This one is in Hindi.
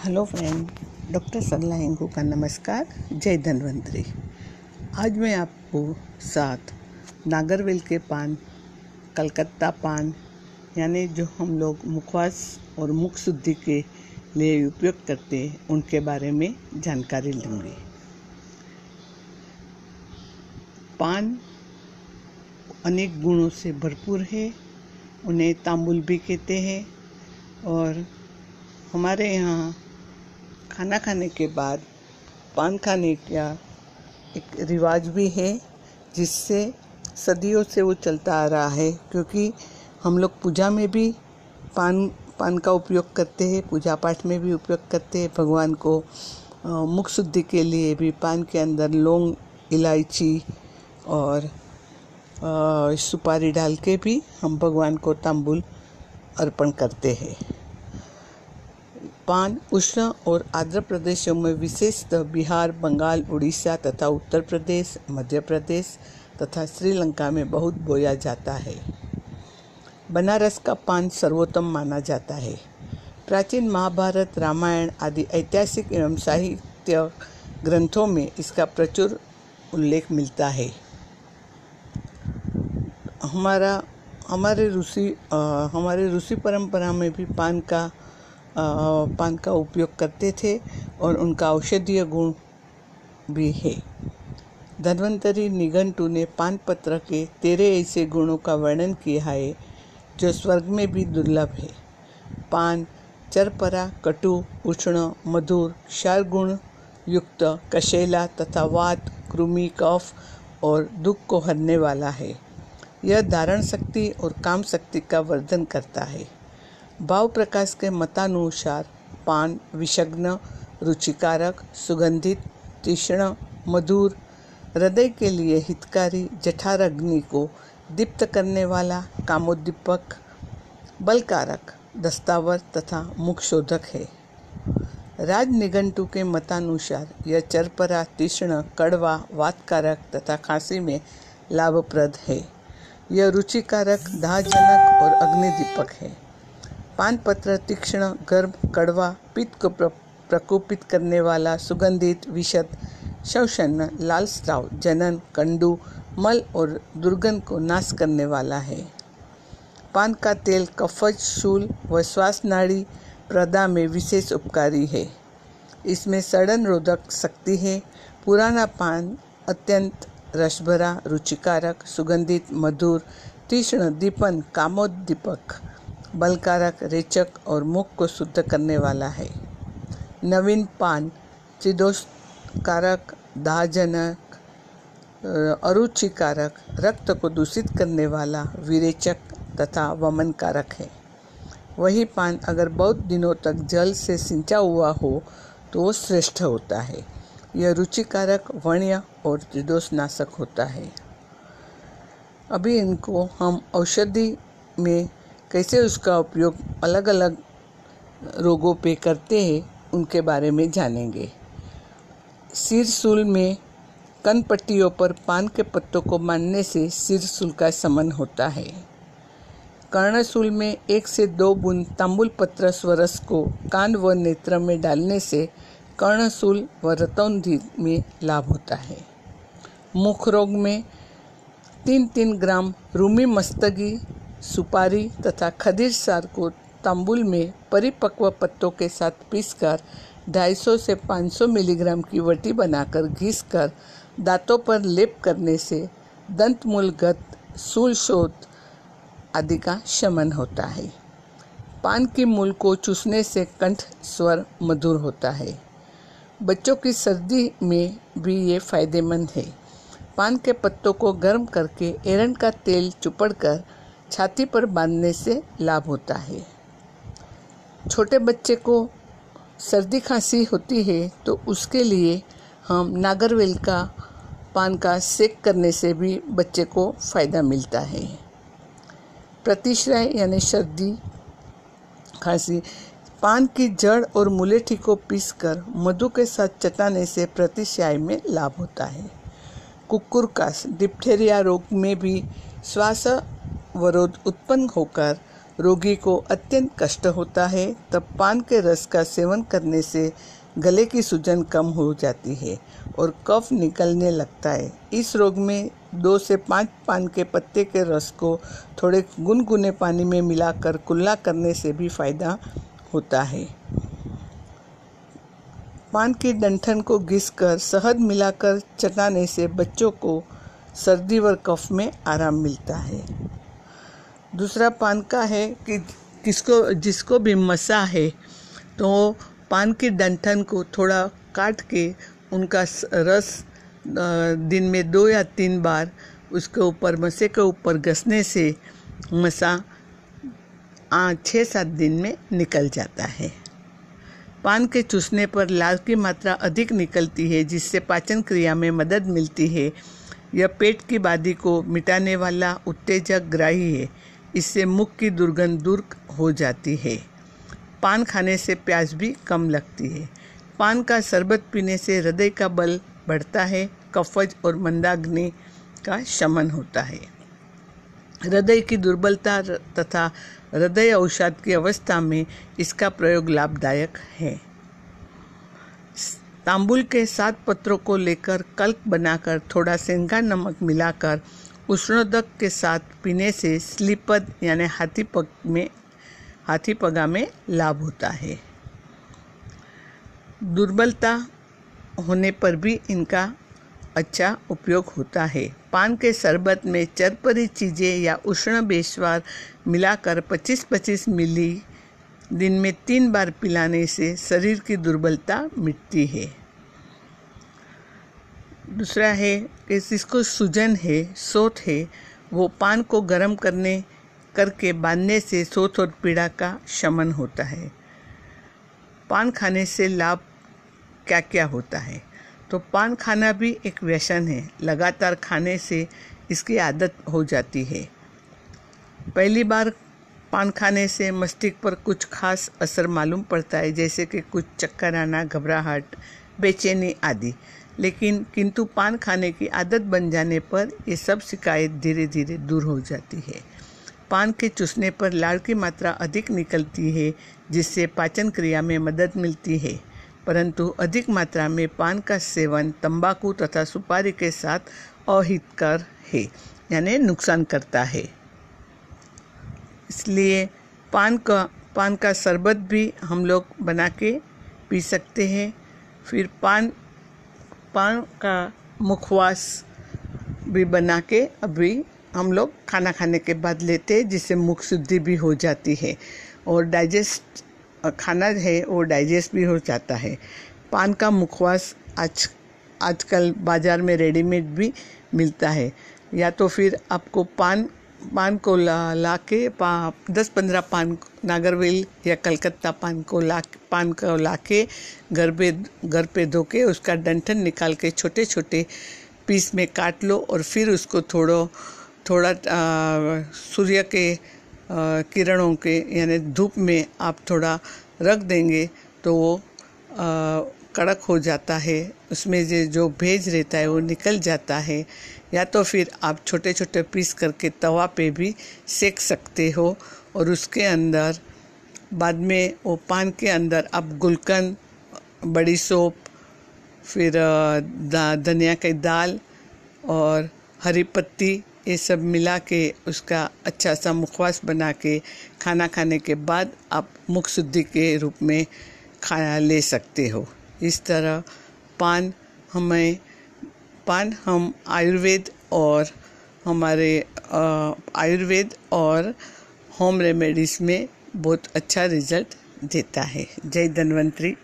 Hello friend doctor Sarla Hengu का नमस्कार जय धन्वंतरी आज मैं आपको साथ नागरवेल के पान कलकत्ता पान यानी जो हम लोग मुखवास और मुख शुद्धि के लिए उपयोग करते हैं उनके बारे में जानकारी लूँगी पान अनेक गुणों से भरपूर है उन्हें तांबुल भी कहते हैं और हमारे यहाँ खाना खाने के बाद पान खाने का एक रिवाज भी है, जिससे सदियों से वो चलता आ रहा है, क्योंकि हम लोग पूजा में भी पान पान का उपयोग करते हैं, पूजा पाठ में भी उपयोग करते हैं, भगवान को मुख शुद्धि के लिए भी पान के अंदर लौंग, इलायची और सुपारी डाल के भी हम भगवान को तांबुल अर्पण करते हैं। पान उष्ण और आंध्र प्रदेशों में विशेषतः बिहार, बंगाल, उड़ीसा तथा उत्तर प्रदेश, मध्य प्रदेश तथा श्रीलंका में बहुत बोया जाता है। बनारस का पान सर्वोत्तम माना जाता है। प्राचीन महाभारत, रामायण आदि ऐतिहासिक एवं साहित्य ग्रंथों में इसका प्रचुर उल्लेख मिलता है। हमारा, हमारे रूसी हमारे रूसी परंपरा में भी पान का पान का उपयोग करते थे और उनका औषधीय गुण भी है। धन्वंतरी निघंटू ने पान पत्र के तेरह ऐसे गुणों का वर्णन किया है, जो स्वर्ग में भी दुर्लभ है। पान, चरपरा, कटु, उष्ण, मधुर क्षार गुण युक्त, कशेला तथा वात, कृमि, कफ और दुख को हरने वाला है। यह धारण शक्ति और काम शक्ति का वर्धन करता है। भाव प्रकाश के मतानुसार पान विषग्न, रुचिकारक, सुगंधित, तीक्ष्ण, मधुर हृदय के लिए हितकारी जठार अग्नि को दीप्त करने वाला कामोद्दीपक, बलकारक, दस्तावर तथा मुखशोधक है। राज निघंटू के मतानुसार यह चरपरा, तीक्ष्ण, कड़वा, वातकारक तथा खांसी में लाभप्रद है। यह रुचिकारक, दाहजनक और अग्निदीपक है। पान पत्र तीक्ष्ण, गर्भ, कड़वा, पित्त को प्रकोपित करने वाला सुगंधित विषद शवशन लाल स्त्राव, जनन, कंडू, मल और दुर्गंध को नाश करने वाला है। पान का तेल कफज, शूल व श्वास नाड़ी प्रदा में विशेष उपकारी है। इसमें सड़न रोधक शक्ति है। पुराना पान अत्यंत रसभरा, रुचिकारक, सुगंधित, मधुर, तीक्ष्ण, दीपन, कामोद्दीपक बलकारक, रेचक और मुख को शुद्ध करने वाला है। नवीन पान त्रिदोष कारक दाहजनक अरुचिकारक, रक्त को दूषित करने वाला विरेचक तथा वमन कारक है। वही पान अगर बहुत दिनों तक जल से सिंचा हुआ हो तो वो श्रेष्ठ होता है। यह रुचिकारक, वण्य और त्रिदोष नाशक होता है। अभी इनको हम औषधि में कैसे उसका उपयोग अलग अलग रोगों पे करते हैं, उनके बारे में जानेंगे। सिरसूल में कन पट्टियों पर पान के पत्तों को मानने से सिर सिरसूल का समन होता है। कर्णसूल में एक से दो बूंद तांबुल पत्र स्वरस को कान व नेत्र में डालने से कर्णसूल व रतौंधी में लाभ होता है। मुख रोग में तीन तीन ग्राम रूमी मस्तगी सुपारी तथा खदीर सार को तंबुल में परिपक्व पत्तों के साथ पीसकर 250 से 500 मिलीग्राम की वटी बनाकर घिस कर दांतों पर लेप करने से दंत मूलगत शोध आदि का शमन होता है। पान की मूल को चूसने से कंठ स्वर मधुर होता है। बच्चों की सर्दी में भी ये फ़ायदेमंद है। पान के पत्तों को गर्म करके एरन का तेल चुपड़कर छाती पर बांधने से लाभ होता है। छोटे बच्चे को सर्दी खांसी होती है तो उसके लिए हम नागरवेल का पान का सेक करने से भी बच्चे को फ़ायदा मिलता है। प्रतिश्रय यानी सर्दी खांसी, पान की जड़ और मुलेठी को पीसकर मधु के साथ चटाने से प्रतिशय में लाभ होता है। कुकुर का डिप्थेरिया रोग में भी श्वास अवरोध उत्पन्न होकर रोगी को अत्यंत कष्ट होता है, तब पान के रस का सेवन करने से गले की सूजन कम हो जाती है और कफ निकलने लगता है। इस रोग में दो से पाँच पान के पत्ते के रस को थोड़े गुनगुने पानी में मिलाकर कुल्ला करने से भी फ़ायदा होता है। पान की डंठन को घिसकर शहद मिलाकर चटाने से बच्चों को सर्दी व कफ में आराम मिलता है। दूसरा पान का है कि किसको, जिसको भी मसा है तो पान की डंठन को थोड़ा काट के उनका रस दिन में दो या तीन बार उसके ऊपर, मसे के ऊपर घसने से मसा छः सात दिन में निकल जाता है। पान के चूसने पर लाल की मात्रा अधिक निकलती है, जिससे पाचन क्रिया में मदद मिलती है। यह पेट की बादी को मिटाने वाला उत्तेजक ग्राही है। इससे मुख की दुर्गंध दूर हो जाती है। पान खाने से प्यास भी कम लगती है। पान का शरबत पीने से हृदय का बल बढ़ता है, कफज और मंदाग्नि का शमन होता है। हृदय की दुर्बलता तथा हृदय औषध की अवस्था में इसका प्रयोग लाभदायक है। तांबुल के सात पत्रों को लेकर कल्क बनाकर थोड़ा सेंगा नमक मिलाकर उष्णोदक के साथ पीने से स्लीपद, यानी हाथी पग में, हाथी पगा में लाभ होता है। दुर्बलता होने पर भी इनका अच्छा उपयोग होता है। पान के शरबत में चरपरी चीज़ें या उष्ण बेशवार मिलाकर 25-25 मिली दिन में तीन बार पिलाने से शरीर की दुर्बलता मिटती है। दूसरा है कि जिसको सूजन है, सोत है, वो पान को गर्म करने, करके बांधने से सोत और पीड़ा का शमन होता है। पान खाने से लाभ क्या क्या होता है? तो पान खाना भी एक व्यसन है। लगातार खाने से इसकी आदत हो जाती है। पहली बार पान खाने से मस्तिष्क पर कुछ खास असर मालूम पड़ता है, जैसे कि कुछ चक्कर आना, घबराहट, बेचैनी आदि। लेकिन किंतु पान खाने की आदत बन जाने पर ये सब शिकायत धीरे धीरे दूर हो जाती है। पान के चूसने पर लाड़ की मात्रा अधिक निकलती है, जिससे पाचन क्रिया में मदद मिलती है। परंतु अधिक मात्रा में पान का सेवन तंबाकू तथा सुपारी के साथ अहितकर है, यानी नुकसान करता है। इसलिए पान का पान का शरबत भी हम लोग बना के पी सकते हैं। फिर पान पान का मुखवास भी बना के अभी हम लोग खाना खाने के बाद लेते हैं, जिससे मुख शुद्धि भी हो जाती है और डाइजेस्ट खाना है वो डाइजेस्ट भी हो जाता है। पान का मुखवास आज, आजकल बाज़ार में रेडीमेड भी मिलता है। या तो फिर आपको पान पान को ला ला के पा, दस पंद्रह पान नागरवेल या कलकत्ता पान को ला पान को ला के घर पे घर पे धो के उसका डंठन निकाल के छोटे छोटे पीस में काट लो और फिर उसको थोड़ा थोड़ा सूर्य के किरणों के यानी धूप में आप थोड़ा रख देंगे तो वो आ, कड़क हो जाता है। उसमें जो जो भेज रहता है वो निकल जाता है। या तो फिर आप छोटे छोटे पीस करके तवा पे भी सेक सकते हो। और उसके अंदर, बाद में वो पान के अंदर आप गुलकंद, बड़ी सोप, फिर धनिया की दाल और हरी पत्ती, ये सब मिला के उसका अच्छा सा मुखवास बना के, खाना खाने के बाद आप मुख शुद्धि के रूप में खाना ले सकते हो। इस तरह पान हमें, पान हम आयुर्वेद और हमारे आयुर्वेद और होम रेमेडीज़ में बहुत अच्छा रिज़ल्ट देता है। जय धन्वंतरी।